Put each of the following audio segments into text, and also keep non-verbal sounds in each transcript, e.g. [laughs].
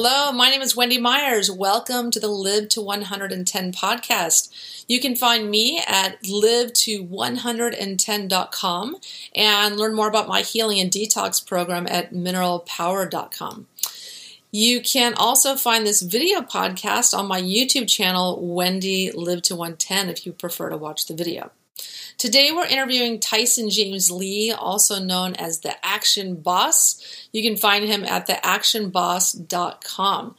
Hello, my name is Wendy Myers. Welcome to the Live to 110 podcast. You can find me at live to110.com and learn more about my healing and detox program at mineralpower.com. You can also find this video podcast on my YouTube channel, Wendy Live to 110, if you prefer to watch the video. Today we're interviewing Tyson James Lee, also known as the Action Boss. You can find him at theactionboss.com.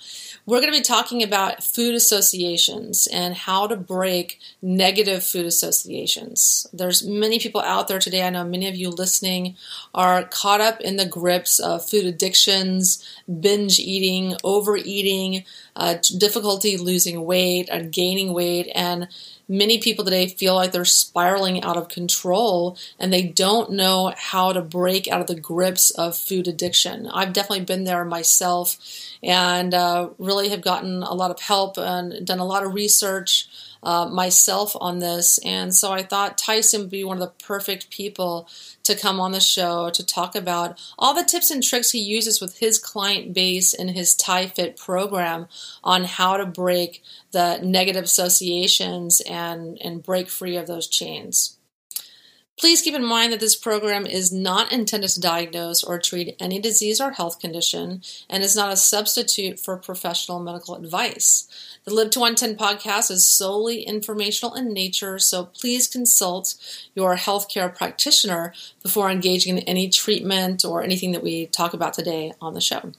We're going to be talking about food associations and how to break negative food associations. There's many people out there today. I know many of you listening are caught up in the grips of food addictions, binge eating, overeating, uh, difficulty losing weight and gaining weight, and many people today feel like they're spiraling out of control and they don't know how to break out of the grips of food addiction. I've definitely been there myself and uh, really have gotten a lot of help and done a lot of research uh, myself on this. And so I thought Tyson would be one of the perfect people to come on the show to talk about all the tips and tricks he uses with his client base in his TyFit program on how to break the negative associations and, and break free of those chains. Please keep in mind that this program is not intended to diagnose or treat any disease or health condition and is not a substitute for professional medical advice. The Live to 110 podcast is solely informational in nature, so please consult your healthcare practitioner before engaging in any treatment or anything that we talk about today on the show.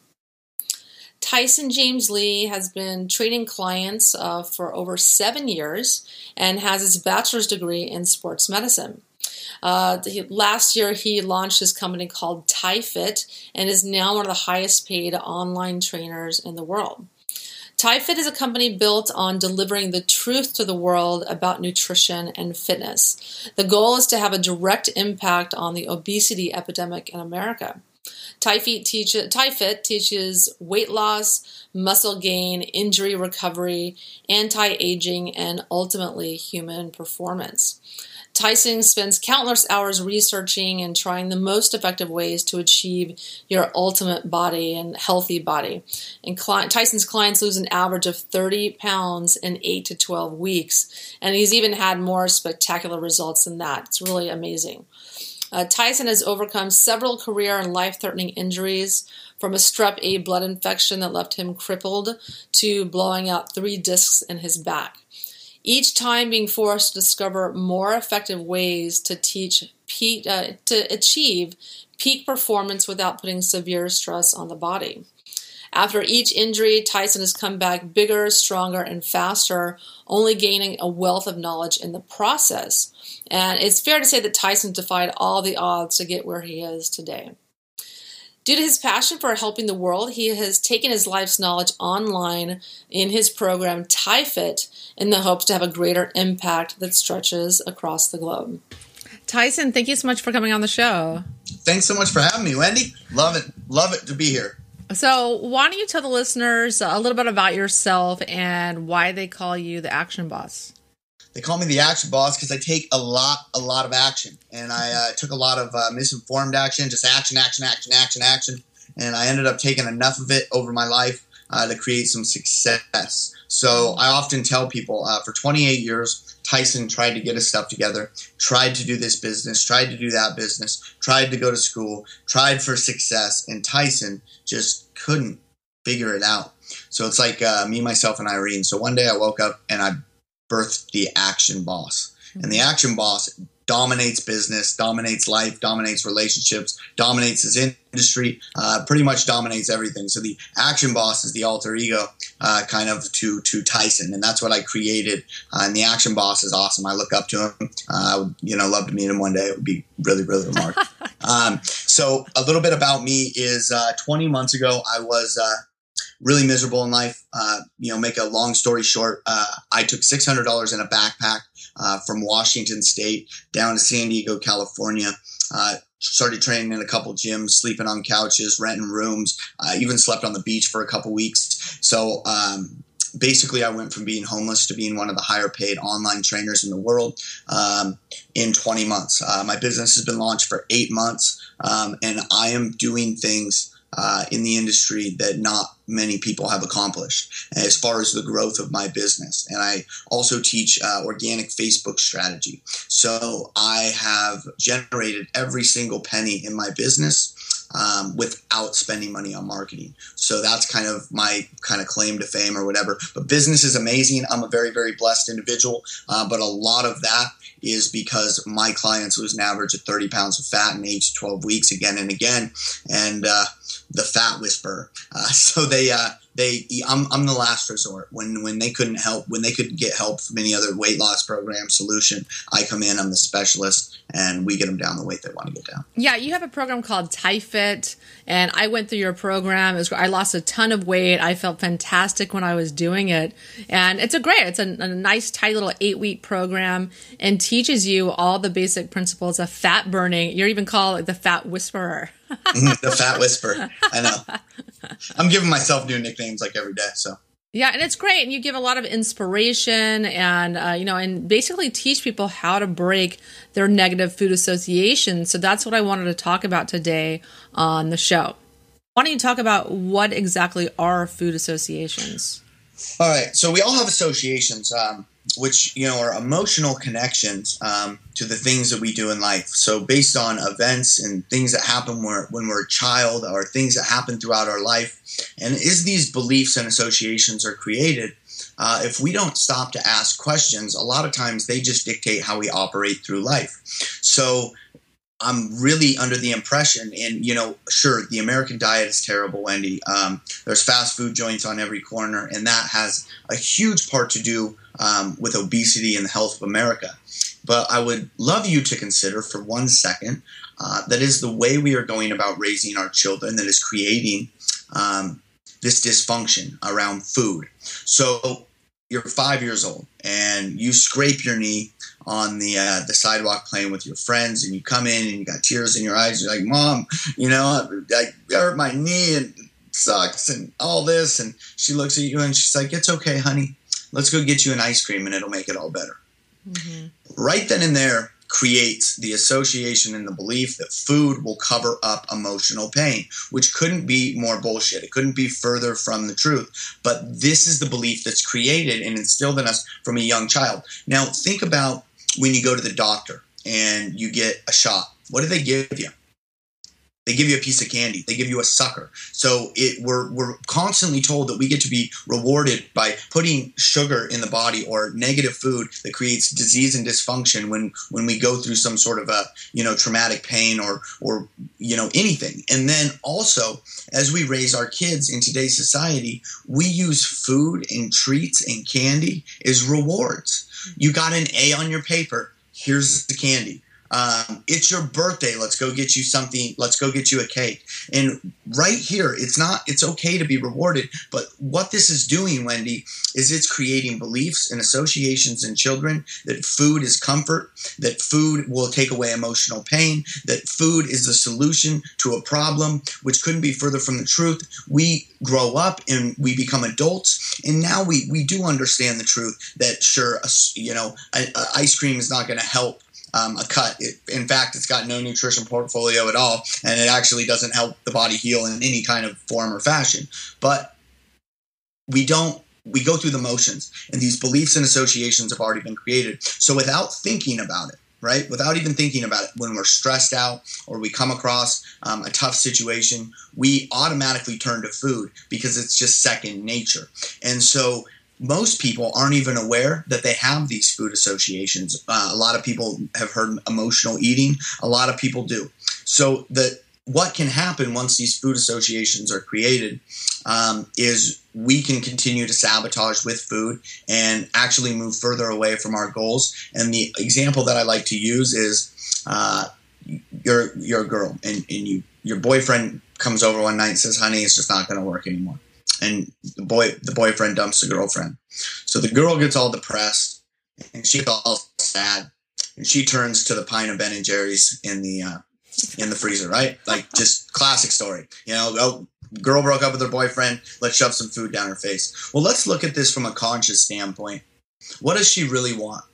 Tyson James Lee has been training clients uh, for over seven years and has his bachelor's degree in sports medicine. Uh, last year, he launched his company called TyFit and is now one of the highest paid online trainers in the world. TyFit is a company built on delivering the truth to the world about nutrition and fitness. The goal is to have a direct impact on the obesity epidemic in America. TyFit, teach, teaches weight loss, muscle gain, injury recovery, anti aging, and ultimately human performance. Tyson spends countless hours researching and trying the most effective ways to achieve your ultimate body and healthy body. And Tyson's clients lose an average of 30 pounds in 8 to 12 weeks. And he's even had more spectacular results than that. It's really amazing. Uh, Tyson has overcome several career and life threatening injuries, from a strep A blood infection that left him crippled to blowing out three discs in his back each time being forced to discover more effective ways to teach peak, uh, to achieve peak performance without putting severe stress on the body. After each injury, Tyson has come back bigger, stronger, and faster, only gaining a wealth of knowledge in the process. And it's fair to say that Tyson defied all the odds to get where he is today. Due to his passion for helping the world, he has taken his life's knowledge online in his program TyFit in the hopes to have a greater impact that stretches across the globe. Tyson, thank you so much for coming on the show. Thanks so much for having me, Wendy. Love it. Love it to be here. So, why don't you tell the listeners a little bit about yourself and why they call you the Action Boss? They call me the action boss because I take a lot, a lot of action, and I uh, took a lot of uh, misinformed action, just action, action, action, action, action, and I ended up taking enough of it over my life uh, to create some success. So I often tell people uh, for 28 years, Tyson tried to get his stuff together, tried to do this business, tried to do that business, tried to go to school, tried for success, and Tyson just couldn't figure it out. So it's like uh, me, myself, and Irene. So one day I woke up and I birthed the action boss. And the mm-hmm. action boss dominates business, dominates life, dominates relationships, dominates his industry, uh, pretty much dominates everything. So the action boss is the alter ego, uh, kind of to to Tyson, and that's what I created. Uh, and the action boss is awesome. I look up to him. Uh, I would, you know, love to meet him one day. It would be really, really remarkable. [laughs] um, so a little bit about me is uh, 20 months ago, I was uh, really miserable in life. Uh, you know, make a long story short, uh, I took six hundred dollars in a backpack uh, from Washington State down to San Diego, California. Uh, started training in a couple gyms, sleeping on couches, renting rooms. Even slept on the beach for a couple weeks. So. Um, basically, I went from being homeless to being one of the higher paid online trainers in the world um, in 20 months. Uh, my business has been launched for eight months, um, and I am doing things uh, in the industry that not many people have accomplished as far as the growth of my business. And I also teach uh, organic Facebook strategy. So I have generated every single penny in my business um, without spending money on marketing. So that's kind of my kind of claim to fame or whatever. But business is amazing. I'm a very, very blessed individual. Uh, but a lot of that is because my clients lose an average of 30 pounds of fat in age 12 weeks again and again. And uh, the fat whisperer. Uh, [laughs] so they uh, they I'm, I'm the last resort when when they couldn't help when they couldn't get help from any other weight loss program solution i come in i'm the specialist and we get them down the weight they want to get down. Yeah you have a program called TyFit and i went through your program. It was i lost a ton of weight. I felt fantastic when i was doing it. And it's a great it's a, a nice tight little eight week program and teaches you all the basic principles of fat burning. You're even called the fat whisperer. Mm-hmm, the fat whisperer. [laughs] I know. I'm giving myself new nicknames like every day. So yeah, and it's great, and you give a lot of inspiration, and uh, you know, and basically teach people how to break their negative food associations. So that's what I wanted to talk about today on the show. Why don't you talk about what exactly are food associations? All right, so we all have associations. Um, which you know are emotional connections um, to the things that we do in life. So based on events and things that happen when, we're a child, or things that happen throughout our life, and is these beliefs and associations are created. Uh, if we don't stop to ask questions, a lot of times they just dictate how we operate through life. So I'm really under the impression, and you know, sure, the American diet is terrible, Wendy. Um, there's fast food joints on every corner, and that has a huge part to do um, with obesity and the health of America. But I would love you to consider for one second uh, that is the way we are going about raising our children that is creating um, this dysfunction around food. So you're five years old and you scrape your knee on the uh, the sidewalk playing with your friends, and you come in and you got tears in your eyes. You're like, "Mom, you know, I, I hurt my knee and sucks and all this." And she looks at you and she's like, "It's okay, honey. Let's go get you an ice cream, and it'll make it all better." Mm-hmm. Right then and there, creates the association and the belief that food will cover up emotional pain, which couldn't be more bullshit. It couldn't be further from the truth. But this is the belief that's created and instilled in us from a young child. Now, think about when you go to the doctor and you get a shot. What do they give you? They give you a piece of candy. They give you a sucker. So it, we're, we're constantly told that we get to be rewarded by putting sugar in the body or negative food that creates disease and dysfunction when, when we go through some sort of a, you know, traumatic pain or, or, you know, anything. And then also, as we raise our kids in today's society, we use food and treats and candy as rewards. You got an A on your paper. Here's the candy um, it's your birthday. Let's go get you something. Let's go get you a cake. And right here, it's not, it's okay to be rewarded. But what this is doing, Wendy, is it's creating beliefs and associations in children that food is comfort, that food will take away emotional pain, that food is the solution to a problem, which couldn't be further from the truth. We grow up and we become adults. And now we, we do understand the truth that, sure, you know, ice cream is not going to help um, a cut. It, in fact, it's got no nutrition portfolio at all, and it actually doesn't help the body heal in any kind of form or fashion. But we don't. We go through the motions, and these beliefs and associations have already been created. So without thinking about it, right? Without even thinking about it, when we're stressed out or we come across um, a tough situation, we automatically turn to food because it's just second nature. And so most people aren't even aware that they have these food associations. Uh, a lot of people have heard emotional eating. A lot of people do. So the what can happen once these food associations are created um, is we can continue to sabotage with food and actually move further away from our goals. And the example that I like to use is uh, you're you're a girl and, and you your boyfriend comes over one night and says, "Honey, it's just not going to work anymore." And the boy the boyfriend dumps the girlfriend. So the girl gets all depressed and she gets all sad and she turns to the pint of Ben and Jerry's in the uh, in the freezer, right? Like [laughs] just classic story. You know, oh, girl broke up with her boyfriend. Let's shove some food down her face. Well, let's look at this from a conscious standpoint. What does she really want?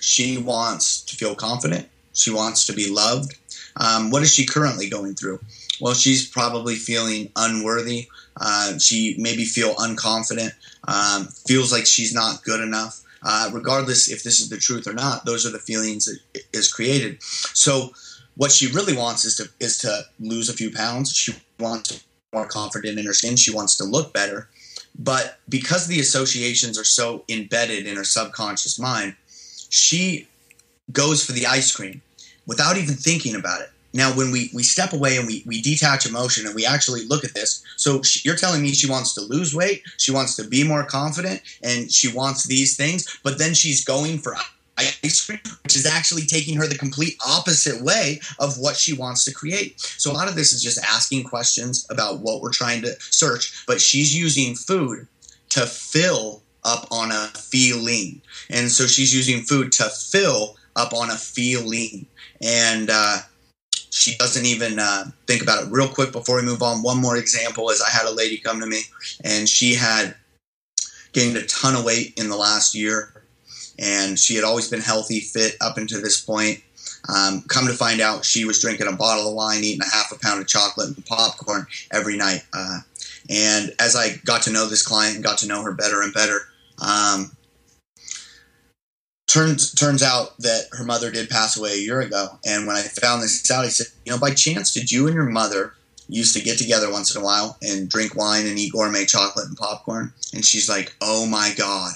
She wants to feel confident. She wants to be loved. Um, what is she currently going through? well, she's probably feeling unworthy. Uh, she maybe feel unconfident, um, feels like she's not good enough. Uh, regardless if this is the truth or not, those are the feelings that is created. So, what she really wants is to is to lose a few pounds. She wants more confident in her skin. She wants to look better. But because the associations are so embedded in her subconscious mind, she goes for the ice cream without even thinking about it. Now, when we, we step away and we, we detach emotion and we actually look at this, so she, you're telling me she wants to lose weight, she wants to be more confident, and she wants these things, but then she's going for ice cream, which is actually taking her the complete opposite way of what she wants to create. So a lot of this is just asking questions about what we're trying to search, but she's using food to fill up on a feeling. And so she's using food to fill up on a feeling. And, uh, she doesn't even uh, think about it. Real quick before we move on, one more example is I had a lady come to me and she had gained a ton of weight in the last year and she had always been healthy, fit up until this point. Um, come to find out, she was drinking a bottle of wine, eating a half a pound of chocolate and popcorn every night. Uh, and as I got to know this client and got to know her better and better, um, turns turns out that her mother did pass away a year ago. And when I found this out, I said, you know, by chance, did you and your mother used to get together once in a while and drink wine and eat gourmet chocolate and popcorn? And she's like, oh my god,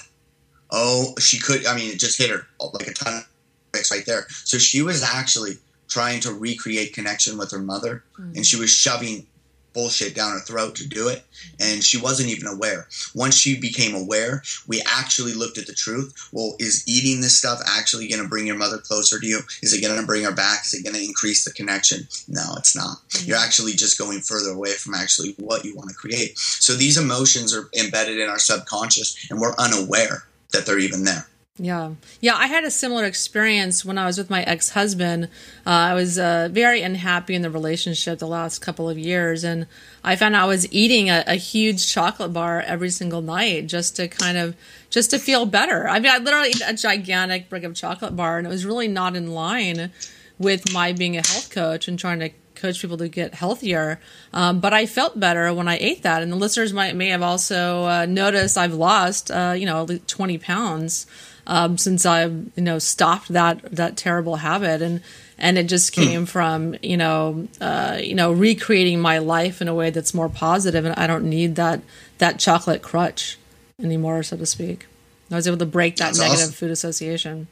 oh, she could. I mean, it just hit her like a ton of bricks right there. So she was actually trying to recreate connection with her mother, mm-hmm. and she was shoving bullshit down her throat to do it and she wasn't even aware. Once she became aware we actually looked at the truth. Well is eating this stuff actually going to bring your mother closer to you? Is it going to bring her back? Is it going to increase the connection? No it's not. Mm-hmm. you're actually just going further away from actually what you want to create. So these emotions are embedded in our subconscious and we're unaware that they're even there yeah. Yeah. I had a similar experience when I was with my ex husband. Uh, I was uh, very unhappy in the relationship the last couple of years. And I found I was eating a, a, huge chocolate bar every single night just to kind of, just to feel better. I mean, I literally ate a gigantic brick of chocolate bar and it was really not in line with my being a health coach and trying to coach people to get healthier. Um, but I felt better when I ate that. And the listeners might may have also uh, noticed I've lost, uh, you know, 20 pounds um, since I you know stopped that that terrible habit and and it just came [clears throat] from you know uh, you know recreating my life in a way that's more positive and I don't need that that chocolate crutch anymore so to speak. I was able to break that that's negative awesome. food association.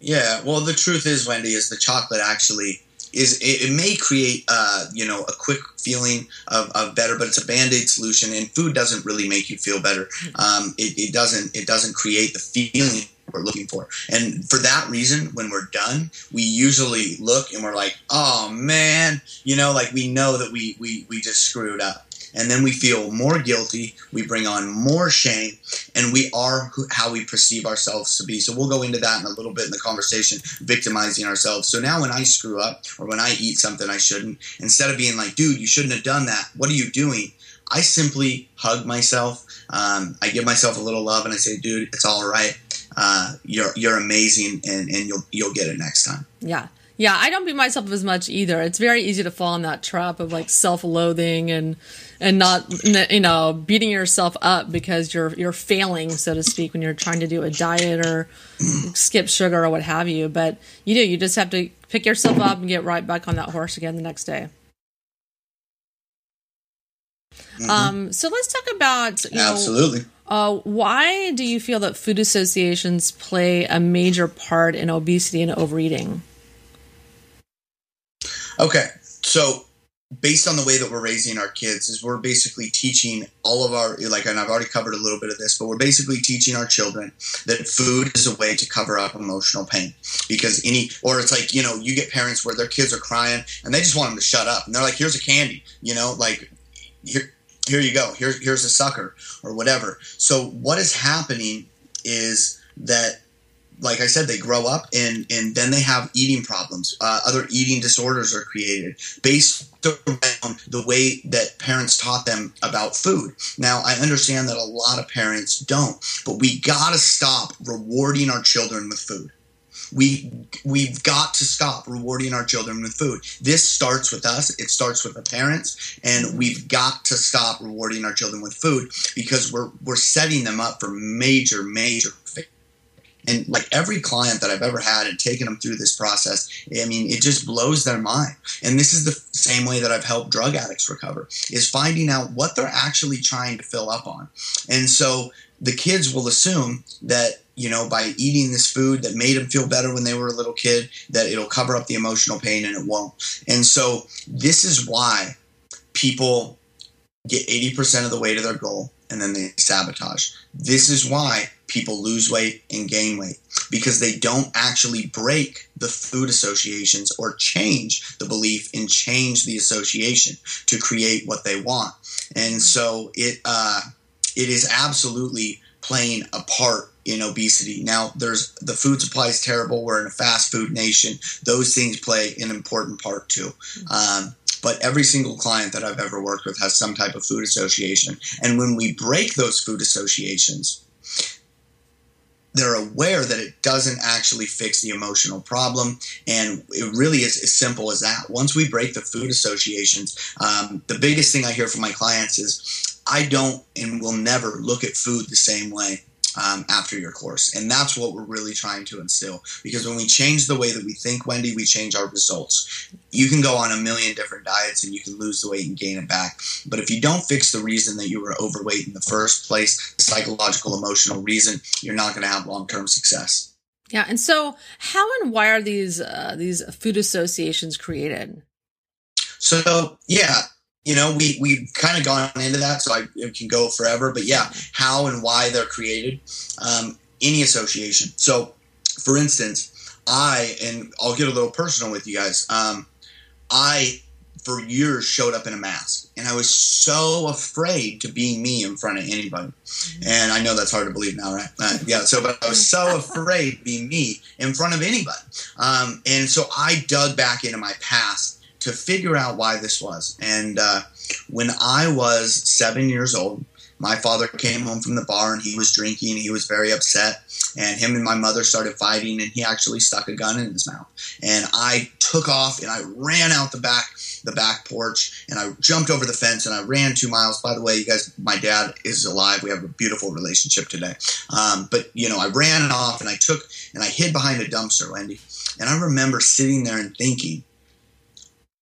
Yeah, well, the truth is, Wendy, is the chocolate actually is it, it may create uh, you know a quick feeling of, of better but it's a band-aid solution and food doesn't really make you feel better. Um, it, it doesn't it doesn't create the feeling we're looking for. And for that reason when we're done we usually look and we're like oh man. You know like we know that we we, we just screwed up and then we feel more guilty. We bring on more shame, and we are who, how we perceive ourselves to be. So we'll go into that in a little bit in the conversation, victimizing ourselves. So now when I screw up or when I eat something I shouldn't, instead of being like, dude, you shouldn't have done that, what are you doing? I simply hug myself. Um, I give myself a little love and I say, dude, it's all right. Uh, you're you're amazing, and, and you'll you'll get it next time. Yeah, yeah. I don't beat myself up as much either. It's very easy to fall in that trap of like self-loathing and and not you know beating yourself up because you're you're failing so to speak when you're trying to do a diet or skip sugar or what have you. But you do you just have to pick yourself up and get right back on that horse again the next day. Mm-hmm. um so let's talk about you know, absolutely. uh, why do you feel that food associations play a major part in obesity and overeating? Okay so based on the way that we're raising our kids is we're basically teaching all of our like and i've already covered a little bit of this but we're basically teaching our children that food is a way to cover up emotional pain. Because any or it's like you know you get parents where their kids are crying and they just want them to shut up and they're like here's a candy you know like here here you go. Here, here's a sucker or whatever. So what is happening is that like I said, they grow up and and then they have eating problems. Uh, other eating disorders are created based around the way that parents taught them about food. Now, I understand that a lot of parents don't, but we gotta stop rewarding our children with food. we we've got to stop rewarding our children with food. This starts with us. It starts with the parents, and we've got to stop rewarding our children with food because we're we're setting them up for major major and like every client that I've ever had and taken them through this process, I mean, it just blows their mind. And this is the same way that I've helped drug addicts recover is finding out what they're actually trying to fill up on. And so the kids will assume that you know by eating this food that made them feel better when they were a little kid that it'll cover up the emotional pain and it won't and so this is why people get 80% of the way to their goal and then they sabotage this is why people lose weight and gain weight because they don't actually break the food associations or change the belief and change the association to create what they want. And so it uh, it is absolutely playing a part in obesity. Now, there's the food supply is terrible. We're in a fast food nation. Those things play an important part too. Um, but every single client that I've ever worked with has some type of food association. And when we break those food associations, they're aware that it doesn't actually fix the emotional problem. And it really is as simple as that. Once we break the food associations, um, the biggest thing I hear from my clients is I don't and will never look at food the same way um, after your course. And that's what we're really trying to instill. Because when we change the way that we think, Wendy, we change our results. You can go on a million different diets and you can lose the weight and gain it back. But if you don't fix the reason that you were overweight in the first place, the psychological, emotional reason, you're not going to have long term success. Yeah, and so how and why are these uh, these food associations created? So yeah, you know, we we've kind of gone into that, so I it can go forever. But yeah, how and why they're created, um, any association. So, for instance, I and I'll get a little personal with you guys. Um, I for years showed up in a mask, and I was so afraid to be me in front of anybody. And I know that's hard to believe now, right? Uh, yeah. So, but I was so [laughs] afraid to be me in front of anybody, um, and so I dug back into my past to figure out why this was. And uh, when I was seven years old, my father came home from the bar and he was drinking. He was very upset, and him and my mother started fighting. And he actually stuck a gun in his mouth. And I took off and I ran out the back, the back porch, and I jumped over the fence and I ran two miles. By the way, you guys, my dad is alive. We have a beautiful relationship today. Um, but you know, I ran off and I took and I hid behind a dumpster, Wendy. And I remember sitting there and thinking,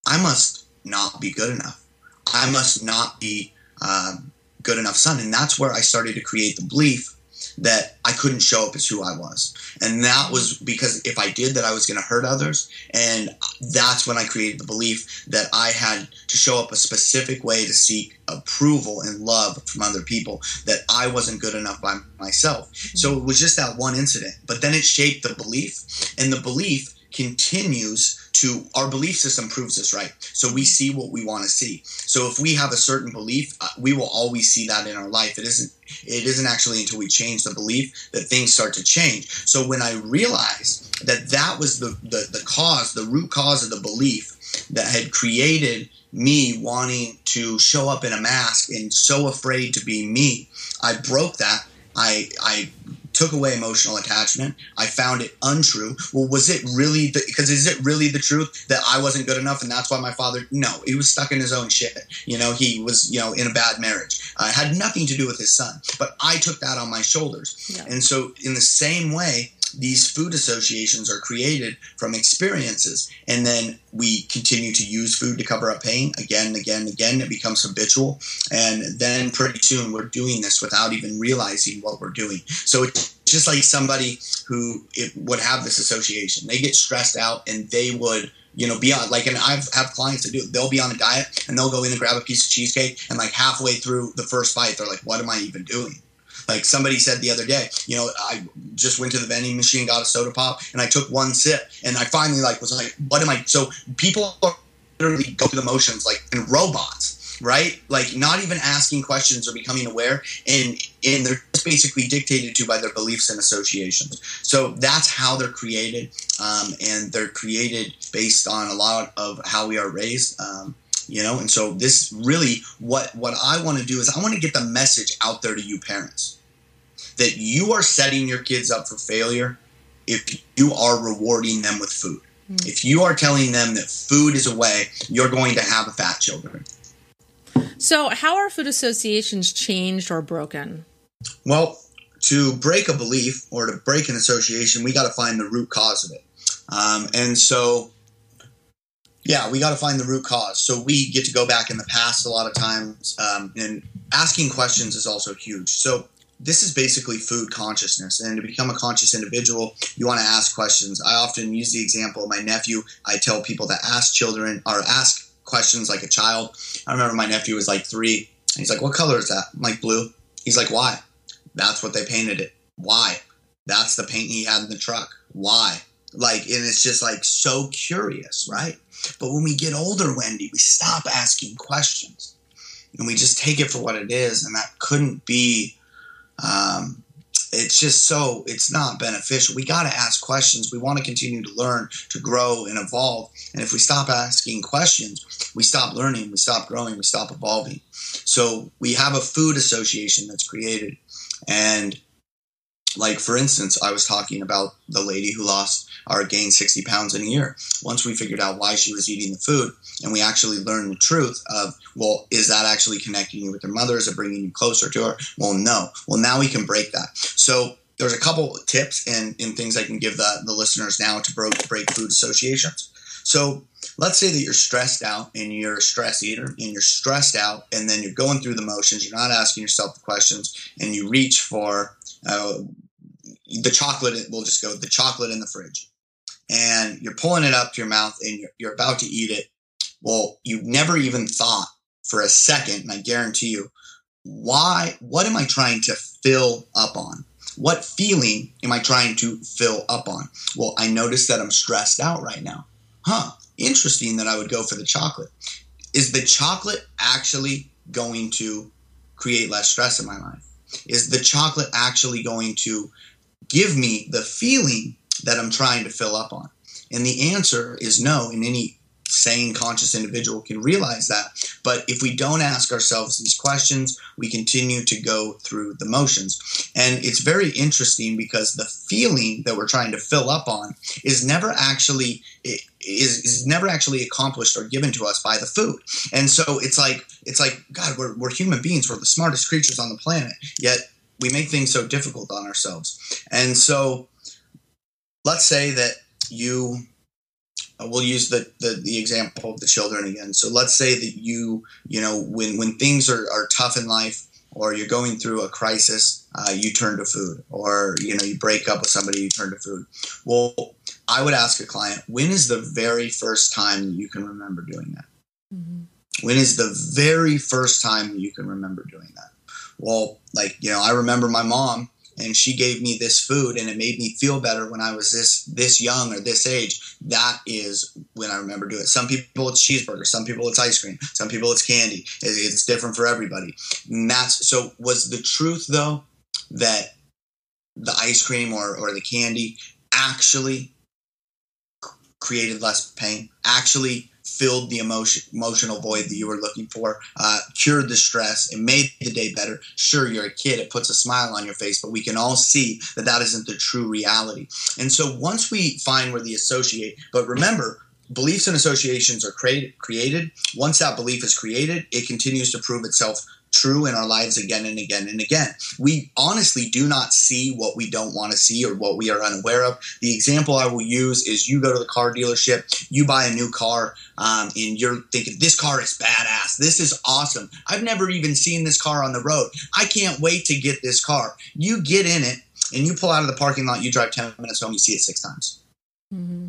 I must not be good enough. I must not be um, good enough son. And that's where I started to create the belief that I couldn't show up as who I was. And that was because if I did that, I was going to hurt others. And that's when I created the belief that I had to show up a specific way to seek approval and love from other people, that I wasn't good enough by myself. So it was just that one incident. But then it shaped the belief, and the belief continues to our belief system proves us right. So we see what we want to see. So if we have a certain belief, uh, we will always see that in our life. It isn't it isn't actually until we change the belief that things start to change. So when I realized that that was the the, the cause, the root cause of the belief that had created me wanting to show up in a mask and so afraid to be me, I broke that. I I took away emotional attachment. I found it untrue. Well, was it really the, because is it really the truth that I wasn't good enough and that's why my father, no, he was stuck in his own shit. You know, he was, you know, in a bad marriage. Uh, had nothing to do with his son, but I took that on my shoulders. Yeah. And so in the same way, these food associations are created from experiences and then we continue to use food to cover up pain again and again and again it becomes habitual and then pretty soon we're doing this without even realizing what we're doing so it's just like somebody who would have this association they get stressed out and they would you know, be on like, and I've have clients that do. They'll be on a diet and they'll go in and grab a piece of cheesecake, and like halfway through the first bite, they're like, "What am I even doing?" Like somebody said the other day, you know, I just went to the vending machine, got a soda pop, and I took one sip, and I finally like was like, what am I? So people literally go through the motions like in robots right? Like not even asking questions or becoming aware, and and they're just basically dictated to by their beliefs and associations. So that's how they're created, um, and they're created based on a lot of how we are raised. Um, you know, and so this really what what I want to do is I want to get the message out there to you parents that you are setting your kids up for failure if you are rewarding them with food. Mm. If you are telling them that food is a way, you're going to have a fat children. So, how are food associations changed or broken? Well, to break a belief or to break an association, we got to find the root cause of it. Um, and so, yeah, we got to find the root cause. So we get to go back in the past a lot of times, um, and asking questions is also huge. So this is basically food consciousness. And to become a conscious individual, you want to ask questions. I often use the example of my nephew. I tell people to ask children or ask questions like a child. I remember my nephew was like three. And he's like, What color is that? I'm like, Blue. He's like, Why? That's what they painted it. Why? That's the paint he had in the truck. Why? Like, and it's just like so curious, right? But when we get older, Wendy, we stop asking questions and we just take it for what it is. And that couldn't be um, it's just so it's not beneficial. We got to ask questions. We want to continue to learn, to grow, and evolve. And if we stop asking questions, we stop learning, we stop growing, we stop evolving. So we have a food association that's created, and like for instance, I was talking about the lady who lost or gained 60 pounds in a year. Once we figured out why she was eating the food, and we actually learned the truth of, well, is that actually connecting you with your mother? Is it bringing you closer to her? Well, no. Well, now we can break that. So there's a couple tips and, and things I can give the, the listeners now to break, break food associations. So let's say that you're stressed out and you're a stress eater and you're stressed out and then you're going through the motions, you're not asking yourself the questions, and you reach for uh, the chocolate, we'll just go the chocolate in the fridge. And you're pulling it up to your mouth and you're, you're about to eat it. Well, you never even thought for a second, and I guarantee you, why, what am I trying to fill up on? What feeling am I trying to fill up on? Well, I noticed that I'm stressed out right now. Huh, interesting that I would go for the chocolate. Is the chocolate actually going to create less stress in my life? Is the chocolate actually going to give me the feeling that I'm trying to fill up on? And the answer is no in any sane, conscious individual can realize that. But if we don't ask ourselves these questions, we continue to go through the motions. And it's very interesting because the feeling that we're trying to fill up on is never actually is, is never actually accomplished or given to us by the food. And so it's like it's like God, we're, we're human beings, we're the smartest creatures on the planet, yet we make things so difficult on ourselves. And so let's say that you we'll use the, the, the example of the children again. So let's say that you, you know, when, when things are, are tough in life or you're going through a crisis, uh, you turn to food or, you know, you break up with somebody, you turn to food. Well, I would ask a client, when is the very first time you can remember doing that? Mm-hmm. When is the very first time you can remember doing that? Well, like, you know, I remember my mom and she gave me this food and it made me feel better when I was this this young or this age. That is when I remember doing it. Some people it's cheeseburger, some people it's ice cream, some people it's candy. It's different for everybody. And that's so. Was the truth though that the ice cream or or the candy actually created less pain? Actually filled the emotion, emotional void that you were looking for, uh, cured the stress, and made the day better. Sure, you're a kid, it puts a smile on your face, but we can all see that that isn't the true reality. And so once we find where the associate, but remember, beliefs and associations are created, created. Once that belief is created, it continues to prove itself true in our lives again and again and again. We honestly do not see what we don't want to see or what we are unaware of. The example I will use is you go to the car dealership, you buy a new car, um, and you're thinking, this car is badass. This is awesome. I've never even seen this car on the road. I can't wait to get this car. You get in it and you pull out of the parking lot, you drive 10 minutes home, you see it six times. Mm-hmm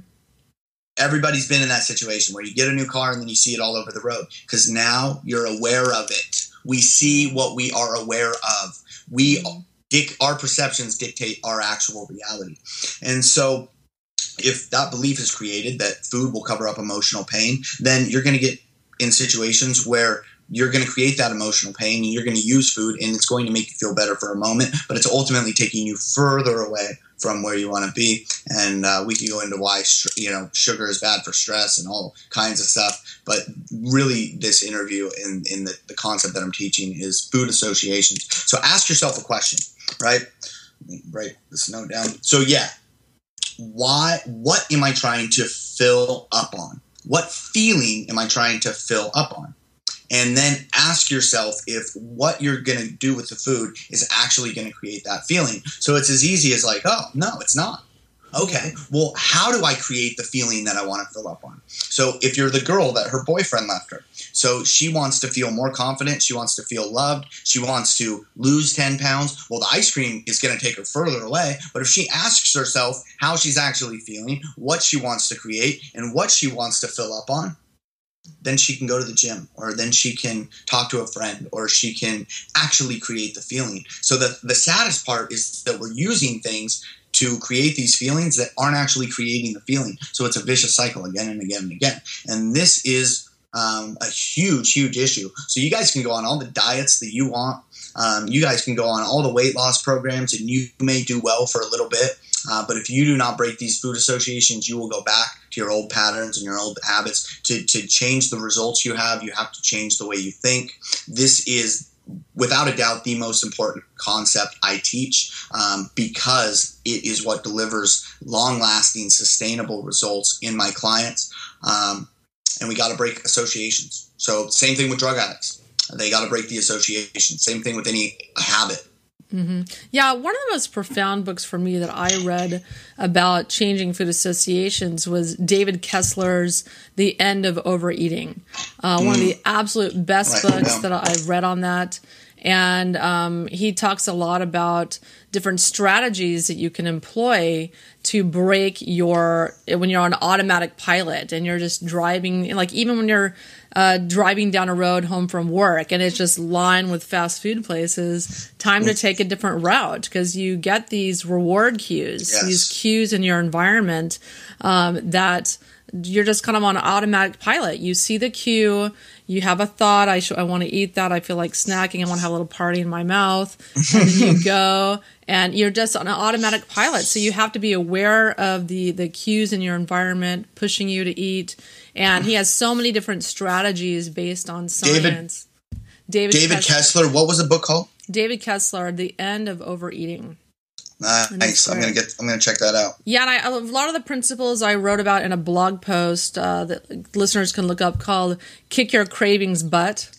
everybody's been in that situation where you get a new car and then you see it all over the road because now you're aware of it we see what we are aware of. We mm-hmm. our perceptions dictate our actual reality. And so if that belief is created that food will cover up emotional pain, then you're going to get in situations where you're going to create that emotional pain and you're going to use food and it's going to make you feel better for a moment, but it's ultimately taking you further away from where you want to be. And uh, we can go into why you know sugar is bad for stress and all kinds of stuff. But really, this interview and in, in the, the concept that I'm teaching is food associations. So ask yourself a question, right? Let me write this note down. So yeah, why what am I trying to fill up on? What feeling am I trying to fill up on? And then ask yourself if what you're going to do with the food is actually going to create that feeling. So it's as easy as like, oh, no, it's not. Okay, well, how do I create the feeling that I want to fill up on? So, if you're the girl that her boyfriend left her, so she wants to feel more confident, she wants to feel loved, she wants to lose 10 pounds, well, the ice cream is going to take her further away. But if she asks herself how she's actually feeling, what she wants to create, and what she wants to fill up on, then she can go to the gym or then she can talk to a friend or she can actually create the feeling so the, the saddest part is that we're using things to create these feelings that aren't actually creating the feeling. So it's a vicious cycle again and again and again. And this is um, a huge, huge issue. So you guys can go on all the diets that you want. Um, you guys can go on all the weight loss programs, and you may do well for a little bit. Uh, but if you do not break these food associations, you will go back to your old patterns and your old habits. To, to change the results you have, you have to change the way you think. This is without a doubt the most important concept I teach um, because it is what delivers long lasting, sustainable results in my clients. Um, and we got to break associations. So, same thing with drug addicts. They got to break the association. Same thing with any habit. Mm-hmm. Yeah, one of the most profound books for me that I read about changing food associations was David Kessler's The End of Overeating. Uh, mm. One of the mm. absolute best right, books that I've read on that. And um, he talks a lot about different strategies that you can employ to break your when you're on automatic pilot and you're just driving like even when you're uh, driving down a road home from work and it's just lined with fast food places time to take a different route because you get these reward cues yes. these cues in your environment um, that you're just kind of on automatic pilot you see the cue you have a thought i, sh- I want to eat that i feel like snacking i want to have a little party in my mouth and then you [laughs] go and you're just on an automatic pilot. So you have to be aware of the the cues in your environment pushing you to eat. And he has so many different strategies based on science. David david, david kessler, kessler, what was the book called? David kessler the end of overeating Nice. I'm gonna get. I'm gonna check that out. Yeah, and I, a lot of the principles I wrote about in a blog post uh, that listeners can look up called "Kick Your Cravings Butt."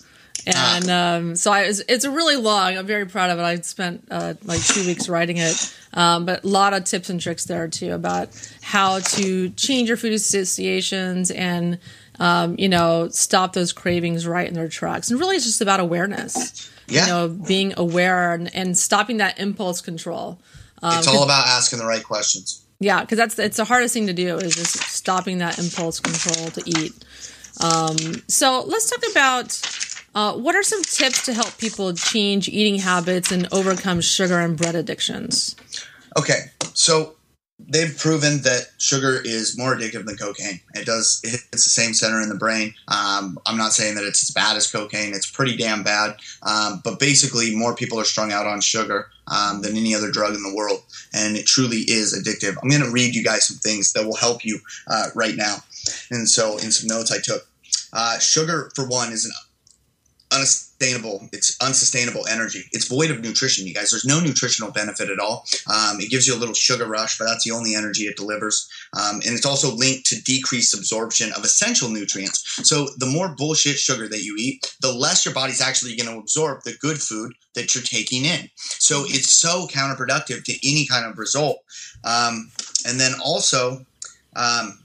and um, so I, it's, it's really long. I'm very proud of it. I spent uh, like two weeks writing it, um, but a lot of tips and tricks there too about how to change your food associations and um, you know stop those cravings right in their tracks. And really, it's just about awareness. Yeah. You know, being aware and, and stopping that impulse control. Um, it's all about asking the right questions. Yeah, because that's it's the hardest thing to do is just stopping that impulse control to eat. Um, so let's talk about uh, what are some tips to help people change eating habits and overcome sugar and bread addictions? Okay, so they've proven that sugar is more addictive than cocaine. It does it hits the same center in the brain. Um, I'm not saying that it's as bad as cocaine. It's pretty damn bad. Um, but basically, more people are strung out on sugar um, than any other drug in the world, and it truly is addictive. I'm going to read you guys some things that will help you uh, right now. And so, in some notes I took, uh, sugar for one is an unsustainable. It's unsustainable energy. It's void of nutrition, you guys. There's no nutritional benefit at all. Um, it gives you a little sugar rush, but that's the only energy it delivers. Um, and it's also linked to decreased absorption of essential nutrients. So the more bullshit sugar that you eat, the less your body's actually going to absorb the good food that you're taking in. So it's so counterproductive to any kind of result. Um, and then also, um,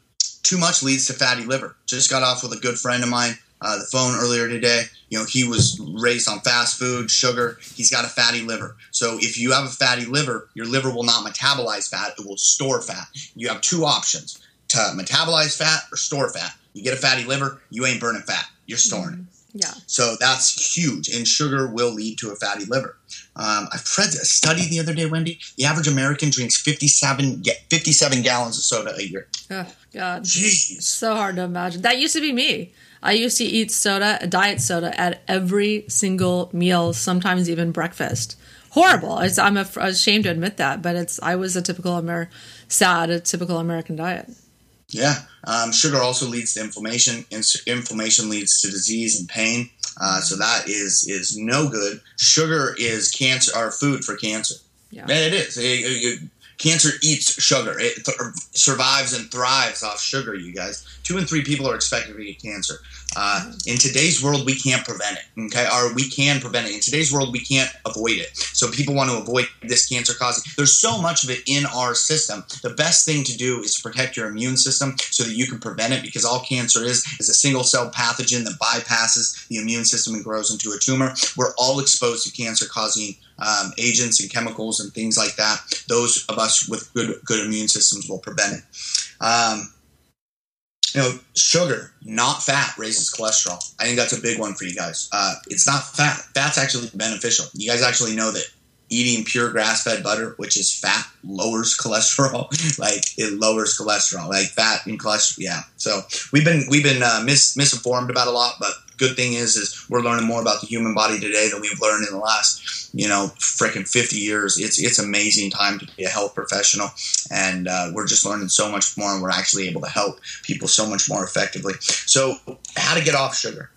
too much leads to fatty liver. Just got off with a good friend of mine uh, the phone earlier today. You know, he was raised on fast food, sugar. He's got a fatty liver. So if you have a fatty liver, your liver will not metabolize fat; it will store fat. You have two options: to metabolize fat or store fat. You get a fatty liver, you ain't burning fat; you're storing mm-hmm. it. Yeah. So that's huge, and sugar will lead to a fatty liver. Um, I've read a study the other day, Wendy. The average American drinks 57, 57 gallons of soda a year. Oh, God. Jeez. So hard to imagine. That used to be me. I used to eat soda, diet soda, at every single meal, sometimes even breakfast. Horrible. It's, I'm ashamed to admit that, but it's I was a typical Amer- sad, a typical American diet. Yeah, um, sugar also leads to inflammation. Inflammation leads to disease and pain. Uh, so that is is no good. Sugar is cancer, our food for cancer. Yeah, it is. It, it, Cancer eats sugar. It th- survives and thrives off sugar, you guys. Two and three people are expected to get cancer. Uh, in today's world, we can't prevent it, okay? Or we can prevent it. In today's world, we can't avoid it. So people want to avoid this cancer causing. There's so much of it in our system. The best thing to do is to protect your immune system so that you can prevent it because all cancer is is a single cell pathogen that bypasses the immune system and grows into a tumor. We're all exposed to cancer causing um, agents and chemicals and things like that. Those of us with good good immune systems will prevent it. Um, you know, sugar, not fat, raises cholesterol. I think that's a big one for you guys. Uh, it's not fat. Fat's actually beneficial. You guys actually know that eating pure grass-fed butter, which is fat, lowers [laughs] cholesterol. like it lowers cholesterol, like fat and cholesterol. Yeah. So we've been we've been uh, mis- misinformed about a lot, but good thing is is we're learning more about the human body today than we've learned in the last you know freaking 50 years. It's it's amazing time to be a health professional and uh, we're just learning so much more and we're actually able to help people so much more effectively. So how to get off sugar?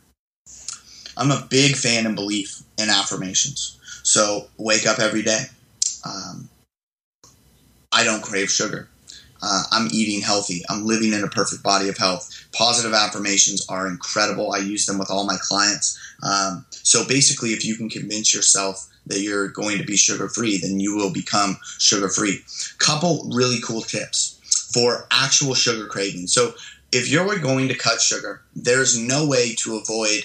I'm a big fan and belief in affirmations. So wake up every day. Um, i don't crave sugar uh, I'm eating healthy. I'm living in a perfect body of health. Positive affirmations are incredible. I use them with all my clients. Um, so basically, if you can convince yourself that you're going to be sugar free, then you will become sugar free. Couple really cool tips for actual sugar cravings. So if you're going to cut sugar, there's no way to avoid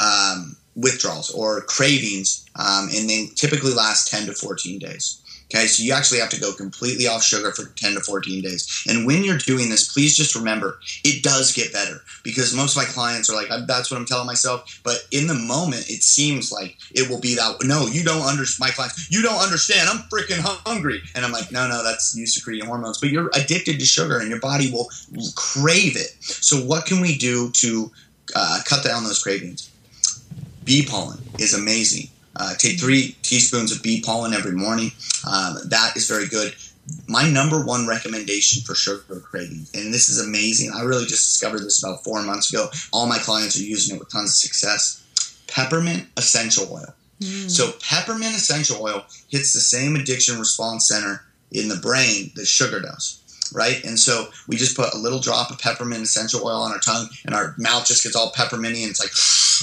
um, withdrawals or cravings, um, and they typically last 10 to 14 days. Okay, so you actually have to go completely off sugar for 10 to 14 days. And when you're doing this, please just remember it does get better because most of my clients are like, that's what I'm telling myself. But in the moment, it seems like it will be that. No, you don't understand. My clients, you don't understand. I'm freaking hungry. And I'm like, no, no, that's you secreting hormones. But you're addicted to sugar and your body will crave it. So, what can we do to uh, cut down those cravings? Bee pollen is amazing. Uh, take three teaspoons of bee pollen every morning. Um, that is very good. My number one recommendation for sugar cravings, and this is amazing. I really just discovered this about four months ago. All my clients are using it with tons of success. Peppermint essential oil. Mm. So, peppermint essential oil hits the same addiction response center in the brain that sugar does right? And so we just put a little drop of peppermint essential oil on our tongue, and our mouth just gets all pepperminty, and it's like,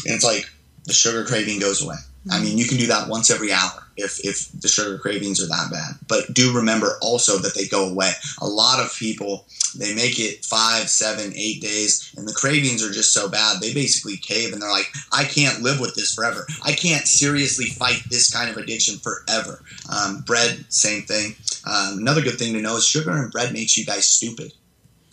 and it's like the sugar craving goes away. I mean, you can do that once every hour if, if the sugar cravings are that bad. But do remember also that they go away. A lot of people, they make it five, seven, eight days, and the cravings are just so bad, they basically cave and they're like, I can't live with this forever. I can't seriously fight this kind of addiction forever. Um, bread, same thing. Um, another good thing to know is sugar and bread makes you guys stupid.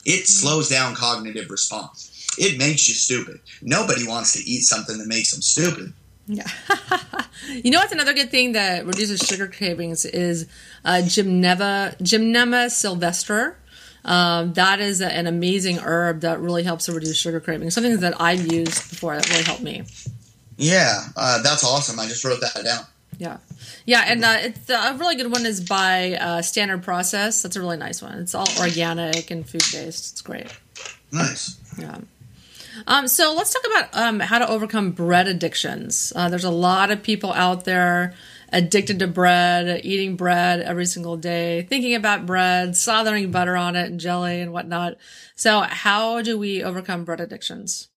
It slows down cognitive response. It makes you stupid. Nobody wants to eat something that makes them stupid. Yeah. [laughs] you know what's another good thing that reduces sugar cravings is uh, Gymnema, Gymnema sylvestre. Um, that is a, an amazing herb that really helps to reduce sugar cravings. Something that I've used before that really helped me. Yeah, uh, that's awesome. I just wrote that down. Yeah, yeah, and uh, it's uh, a really good one is by uh, Standard Process. That's a really nice one. It's all organic and food based. It's great. Nice. Yeah. Um, so let's talk about um, how to overcome bread addictions. Uh, there's a lot of people out there addicted to bread, eating bread every single day, thinking about bread, slathering butter on it and jelly and whatnot. So, how do we overcome bread addictions?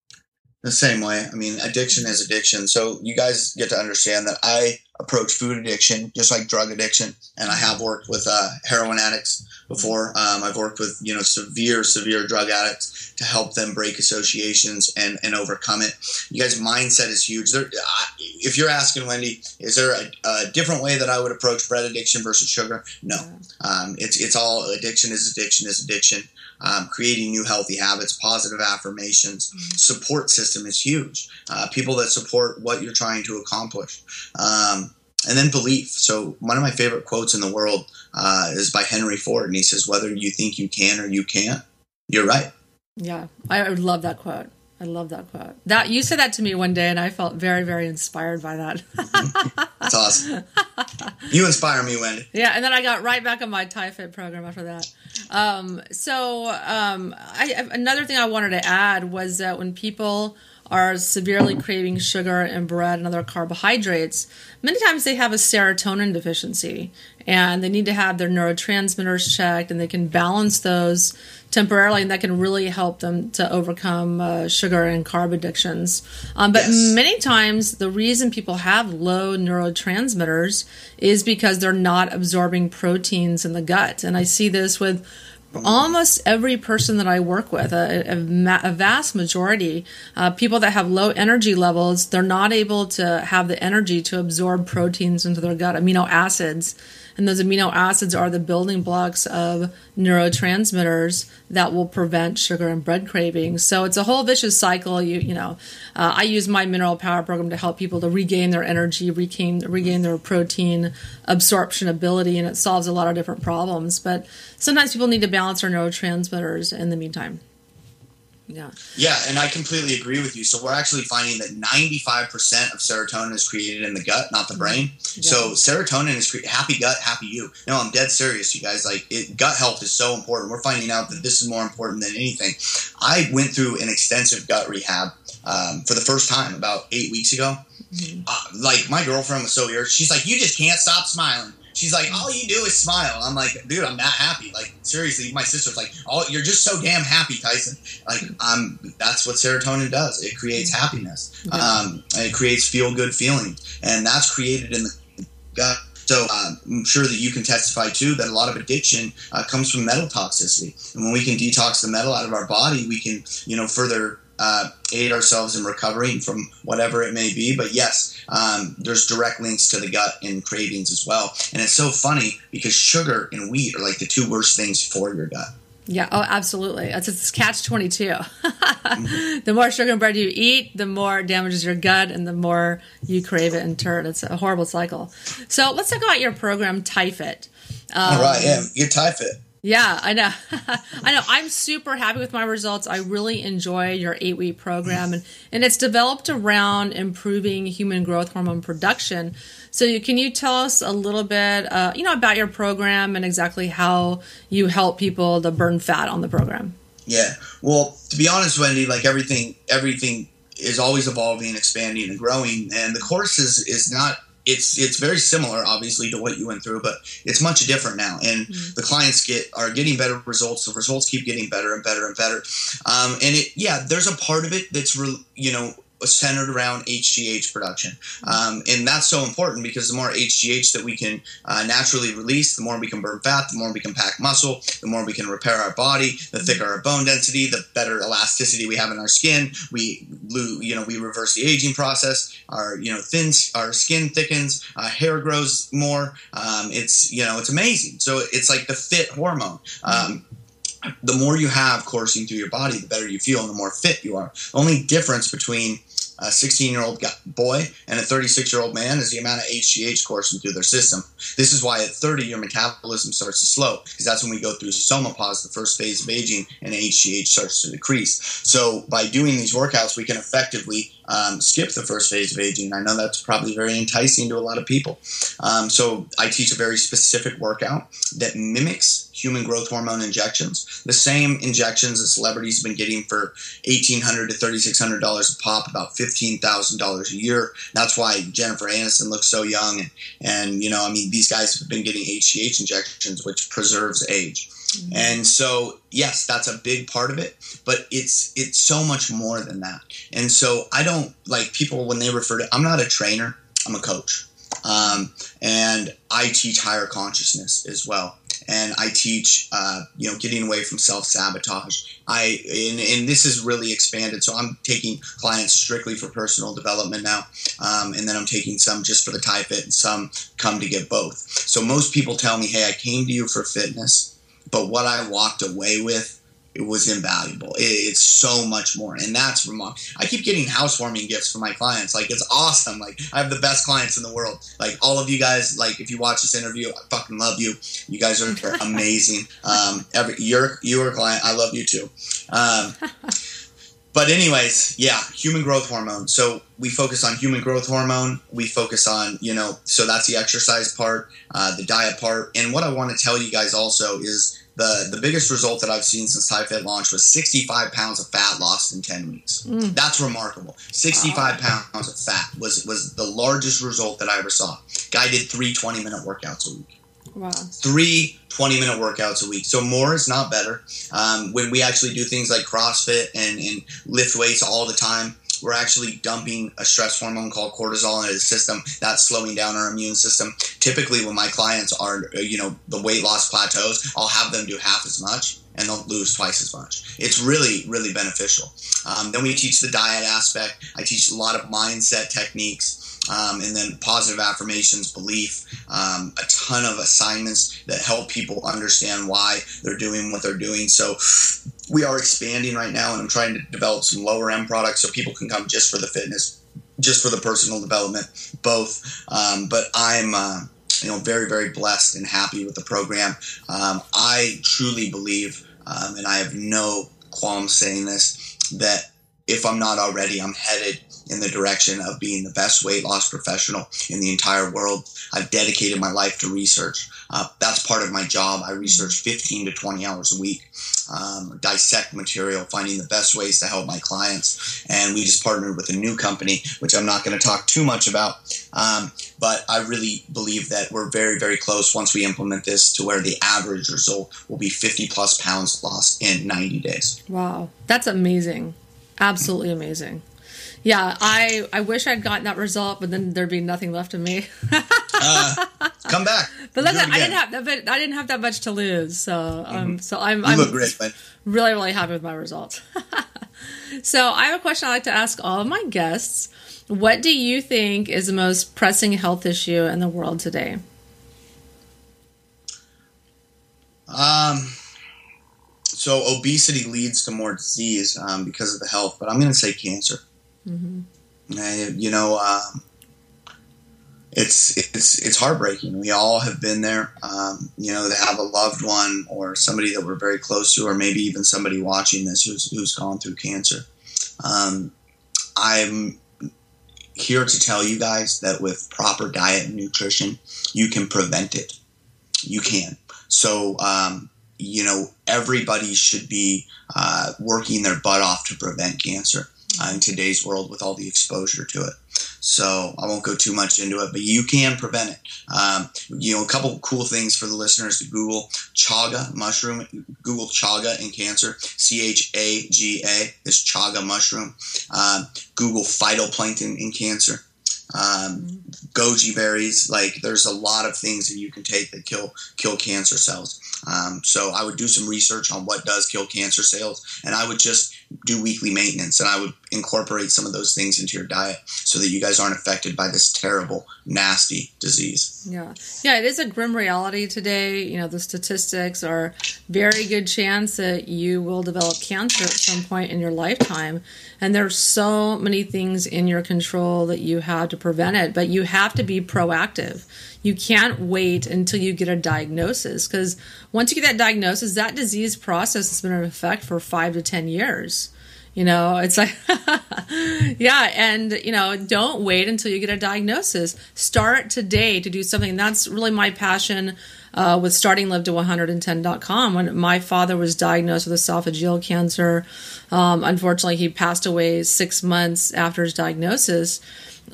The same way. I mean, addiction is addiction. So, you guys get to understand that I approach food addiction just like drug addiction, and I have worked with uh, heroin addicts before. Um, I've worked with you know severe, severe drug addicts to help them break associations and, and overcome it. You guys' mindset is huge. There, if you're asking Wendy, is there a, a, different way that I would approach bread addiction versus sugar? No, um, it's it's all addiction is addiction is addiction. Um, creating new healthy habits, positive affirmations, mm-hmm. support system is huge. Uh, people that support what you're trying to accomplish. Um, and then belief. So one of my favorite quotes in the world uh, is by Henry Ford, and he says, "Whether you think you can or you can't, you're right." Yeah, I love that quote. I love that quote. That you said that to me one day, and I felt very, very inspired by that. [laughs] That's awesome. You inspire me, Wendy. Yeah, and then I got right back on my TyFit program after that. Um, so um, I, another thing I wanted to add was that when people are severely craving sugar and bread and other carbohydrates, many times they have a serotonin deficiency and they need to have their neurotransmitters checked and they can balance those temporarily and that can really help them to overcome uh, sugar and carb addictions um, but yes. many times the reason people have low neurotransmitters is because they're not absorbing proteins in the gut and i see this with almost every person that I work with, a, a, a vast majority, uh, people that have low energy levels, they're not able to have the energy to absorb proteins into their gut, amino acids and those amino acids are the building blocks of neurotransmitters that will prevent sugar and bread cravings. So it's a whole vicious cycle. You you know, uh, I use my mineral power program to help people to regain their energy, regain regain their protein absorption ability, and it solves a lot of different problems. But sometimes people need to balance their neurotransmitters in the meantime. Yeah. Yeah, and I completely agree with you. So we're actually finding that 95% of serotonin is created in the gut, not the mm-hmm. brain. Yeah. So serotonin is cre- happy gut, happy you. No, I'm dead serious, you guys. Like it, gut health is so important. We're finding out that this is more important than anything. I went through an extensive gut rehab um, for the first time about eight weeks ago. Mm-hmm. Uh, like my girlfriend was so weird. She's like, "You just can't stop smiling." She's like, all you do is smile. I'm like, dude, I'm that happy. Like, seriously, my sister's like, oh, you're just so damn happy, Tyson. Like, um, that's what serotonin does. It creates happiness. Um, it creates feel good feeling, and that's created in the gut. So uh, I'm sure that you can testify too that a lot of addiction uh, comes from metal toxicity, and when we can detox the metal out of our body, we can, you know, further uh, aid ourselves in recovering from whatever it may be. But yes, um, there's direct links to the gut and cravings as well. And it's so funny because sugar and wheat are like the two worst things for your gut. Yeah, oh, absolutely. It's, it's catch 22. [laughs] mm-hmm. The more sugar and bread you eat, the more it damages your gut and the more you crave it in turn. It's a horrible cycle. So let's talk about your program, TyFit. Um, All right, yeah, get TyFit. Yeah, I know. [laughs] I know. I'm super happy with my results. I really enjoy your eight week program, and, and it's developed around improving human growth hormone production. So, can you tell us a little bit, uh, you know, about your program and exactly how you help people to burn fat on the program? Yeah. Well, to be honest, Wendy, like everything, everything is always evolving, expanding, and growing, and the course is is not it's it's very similar obviously to what you went through but it's much different now. And mm-hmm. the clients get are getting better results. The results keep getting better and better and better. Um, and it yeah there's a part of it that's re, you know centered around HGH production. Um, and that's so important because the more HGH that we can uh, naturally release, the more we can burn fat, the more we can pack muscle, the more we can repair our body, the thicker our bone density, the better elasticity we have in our skin. We, you know, we reverse the aging process. Our, you know, thin, our skin thickens, uh, hair grows more. Um, it's, you know, it's amazing. So it's like the fit hormone. Um, the more you have coursing through your body, the better you feel and the more fit you are. Only difference between a 16 year old boy and a 36 year old man is the amount of HGH coursing through their system. This is why at 30 your metabolism starts to slow because that's when we go through somopause, the first phase of aging, and HGH starts to decrease. So by doing these workouts, we can effectively um, skip the first phase of aging. I know that's probably very enticing to a lot of people. Um, so I teach a very specific workout that mimics human growth hormone injections, the same injections that celebrities have been getting for $1,800 to $3,600 a pop, about $15,000 a year. That's why Jennifer Aniston looks so young. And, and, you know, I mean, these guys have been getting HGH injections, which preserves age. Mm-hmm. And so, yes, that's a big part of it, but it's it's so much more than that. And so, I don't like people when they refer to. I'm not a trainer. I'm a coach, um, and I teach higher consciousness as well. And I teach, uh, you know, getting away from self sabotage. I and, and, this is really expanded. So I'm taking clients strictly for personal development now, um, and then I'm taking some just for the TyFit, and some come to get both. So most people tell me, "Hey, I came to you for fitness." but what I walked away with it was invaluable. It, it's so much more, and that's remarkable. I keep getting housewarming gifts from my clients. Like it's awesome. Like I have the best clients in the world. Like all of you guys. Like if you watch this interview, I fucking love you. You guys are [laughs] amazing. Um, every you're you're a client. I love you too. Um, but anyways, yeah, human growth hormone. So we focus on human growth hormone. We focus on you know. So that's the exercise part, uh, the diet part, and what I want to tell you guys also is the the biggest result that I've seen since TyFit launched was 65 pounds of fat lost in 10 weeks. Mm. That's remarkable. 65 pounds of fat was was the largest result that I ever saw. Guy did three 20 minute workouts a week. Wow. Three 20 minute workouts a week. So more is not better. Um, when we actually do things like CrossFit and, and lift weights all the time, we're actually dumping a stress hormone called cortisol into the system that's slowing down our immune system. Typically, when my clients are, you know, the weight loss plateaus, I'll have them do half as much and they'll lose twice as much. It's really, really beneficial. Um, then we teach the diet aspect. I teach a lot of mindset techniques. Um, and then positive affirmations, belief, um, a ton of assignments that help people understand why they're doing what they're doing. So we are expanding right now, and I'm trying to develop some lower end products so people can come just for the fitness, just for the personal development, both. Um, but I'm. Uh, you know, very, very blessed and happy with the program. Um, I truly believe, um, and I have no qualms saying this, that if I'm not already, I'm headed in the direction of being the best weight loss professional in the entire world. I've dedicated my life to research. Uh, that's part of my job. I research 15 to 20 hours a week, um, dissect material, finding the best ways to help my clients. And we just partnered with a new company, which I'm not going to talk too much about. Um, but I really believe that we're very, very close once we implement this to where the average result will be 50 plus pounds lost in 90 days. Wow. That's amazing. Absolutely amazing. Yeah, I, I wish I'd gotten that result, but then there'd be nothing left of me. uh, come back. [laughs] But look, I didn't have that. But I didn't have that much to lose, so um, mm-hmm. so I'm. I'm look great. Really, really happy with my results. [laughs] so I have a question I like to ask all of my guests. What do you think is the most pressing health issue in the world today? Um. So obesity leads to more disease um, because of the health, but I'm going to say cancer. Mm-hmm. You know, um, it's it's it's heartbreaking. We all have been there. Um, you know, to have a loved one or somebody that we're very close to, or maybe even somebody watching this who's who's gone through cancer. Um, I'm here to tell you guys that with proper diet and nutrition, you can prevent it. You can. So, um, you know, everybody should be uh, working their butt off to prevent cancer uh, in today's world with all the exposure to it. So I won't go too much into it, but you can prevent it. Um, you know, a couple cool things for the listeners to Google chaga mushroom. Google chaga in cancer. C H A G A is chaga mushroom. Um, Google phytoplankton in cancer. Um, goji berries. Like there's a lot of things that you can take that kill kill cancer cells. Um, so I would do some research on what does kill cancer cells, and I would just do weekly maintenance, and I would incorporate some of those things into your diet so that you guys aren't affected by this terrible, nasty disease. Yeah, yeah, it is a grim reality today. You know, the statistics are very good chance that you will develop cancer at some point in your lifetime, and there's so many things in your control that you have to prevent it, but you have to be proactive you can't wait until you get a diagnosis because once you get that diagnosis, that disease process has been in effect for five to 10 years. You know, it's like, [laughs] yeah, and, you know, don't wait until you get a diagnosis. Start today to do something. That's really my passion uh, with starting live to 110.com. When my father was diagnosed with esophageal cancer, um, unfortunately, he passed away six months after his diagnosis.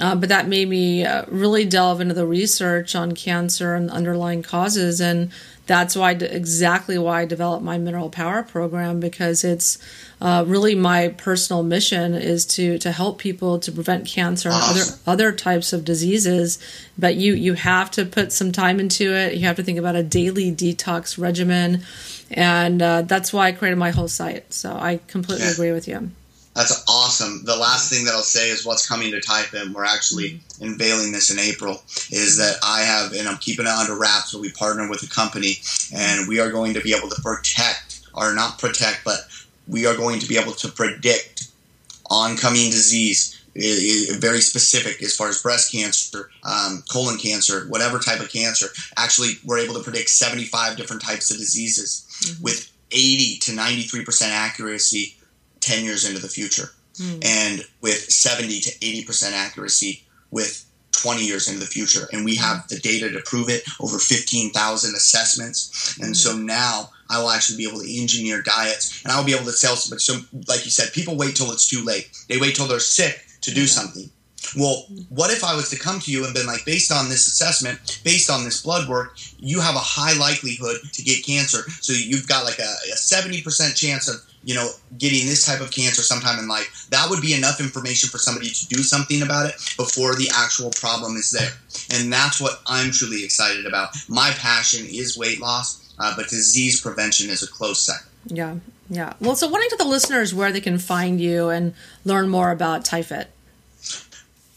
Uh, but that made me uh, really delve into the research on cancer and underlying causes, and that's why exactly why I developed my Mineral Power program because it's uh, really my personal mission is to to help people to prevent cancer and other other types of diseases. But you you have to put some time into it. You have to think about a daily detox regimen, and uh, that's why I created my whole site. So I completely yeah. agree with you. That's awesome. The last thing that I'll say is what's coming to TyFit. We're actually unveiling this in April. Is that I have, and I'm keeping it under wraps. So we partner with a company, and we are going to be able to protect, or not protect, but we are going to be able to predict oncoming disease. Very specific as far as breast cancer, um, colon cancer, whatever type of cancer. Actually, we're able to predict 75 different types of diseases mm-hmm. with 80 to 93 percent accuracy 10 years into the future. Mm. And with 70 to 80% accuracy with 20 years into the future. And we have the data to prove it over 15,000 assessments. And so now I will actually be able to engineer diets and I'll be able to sell something. So, like you said, people wait till it's too late. They wait till they're sick to do something. Well, what if I was to come to you and been like, based on this assessment, based on this blood work, you have a high likelihood to get cancer. So you've got like a, a 70% chance of, you know, getting this type of cancer sometime in life. That would be enough information for somebody to do something about it before the actual problem is there. And that's what I'm truly excited about. My passion is weight loss, uh, but disease prevention is a close second. Yeah, yeah. Well, so wanting to the listeners where they can find you and learn more about TyFit.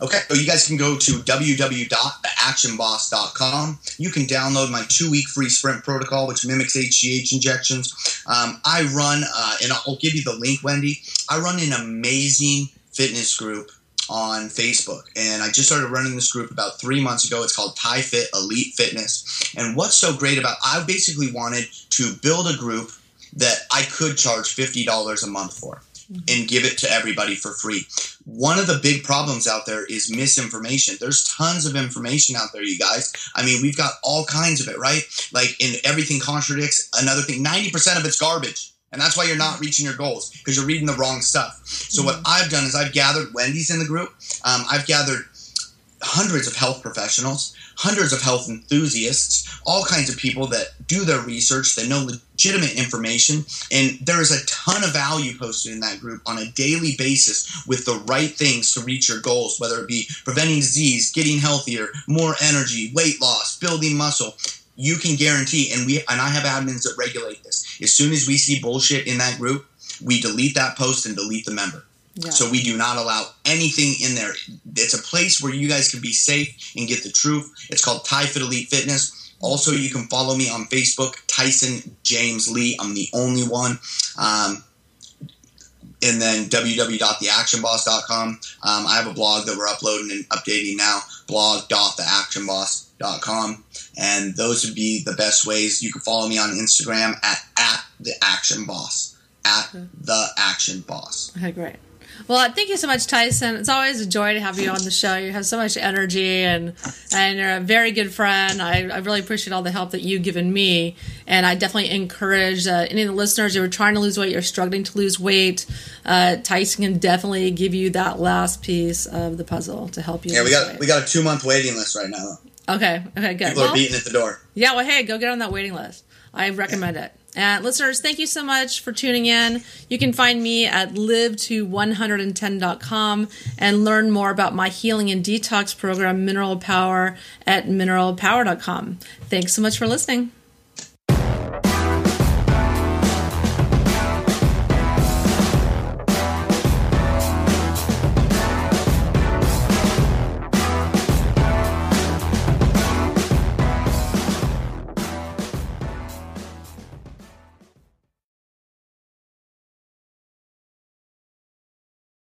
Okay, so you guys can go to www.theactionboss.com. You can download my two week free sprint protocol, which mimics HGH injections. Um, I run, uh, and I'll give you the link, Wendy. I run an amazing fitness group on Facebook, and I just started running this group about three months ago. It's called TyFit Elite Fitness. And what's so great about I basically wanted to build a group that I could charge $50 a month for and give it to everybody for free. One of the big problems out there is misinformation. There's tons of information out there, you guys. I mean, we've got all kinds of it, right? Like, and everything contradicts another thing. 90% of it's garbage. And that's why you're not reaching your goals because you're reading the wrong stuff. So, what I've done is I've gathered Wendy's in the group. Um, I've gathered hundreds of health professionals, hundreds of health enthusiasts, all kinds of people that do their research, that know legitimate information. And there is a ton of value posted in that group on a daily basis with the right things to reach your goals, whether it be preventing disease, getting healthier, more energy, weight loss, building muscle. You can guarantee, and we and I have admins that regulate this. As soon as we see bullshit in that group, we delete that post and delete the member. Yeah. So we do not allow anything in there. It's a place where you guys can be safe and get the truth. It's called TyFit Elite Fitness. Also, you can follow me on Facebook, Tyson James Lee. I'm the only one. Um, and then www.theactionboss.com. Um, I have a blog that we're uploading and updating now, blog.theactionboss.com. And those would be the best ways. You can follow me on Instagram at, at the action boss. At the action boss. Okay, great. Well, thank you so much, Tyson. It's always a joy to have you on the show. You have so much energy, and and you're a very good friend. I, I really appreciate all the help that you've given me, and I definitely encourage uh, any of the listeners who are trying to lose weight, you're struggling to lose weight. Uh, Tyson can definitely give you that last piece of the puzzle to help you. Yeah, we got weight. we got a two month waiting list right now. Okay. Okay. Good. People well, are beating at the door. Yeah. Well, hey, go get on that waiting list. I recommend it. And listeners, thank you so much for tuning in. You can find me at live to 110.com and learn more about my healing and detox program, Mineral Power, at mineralpower.com. Thanks so much for listening.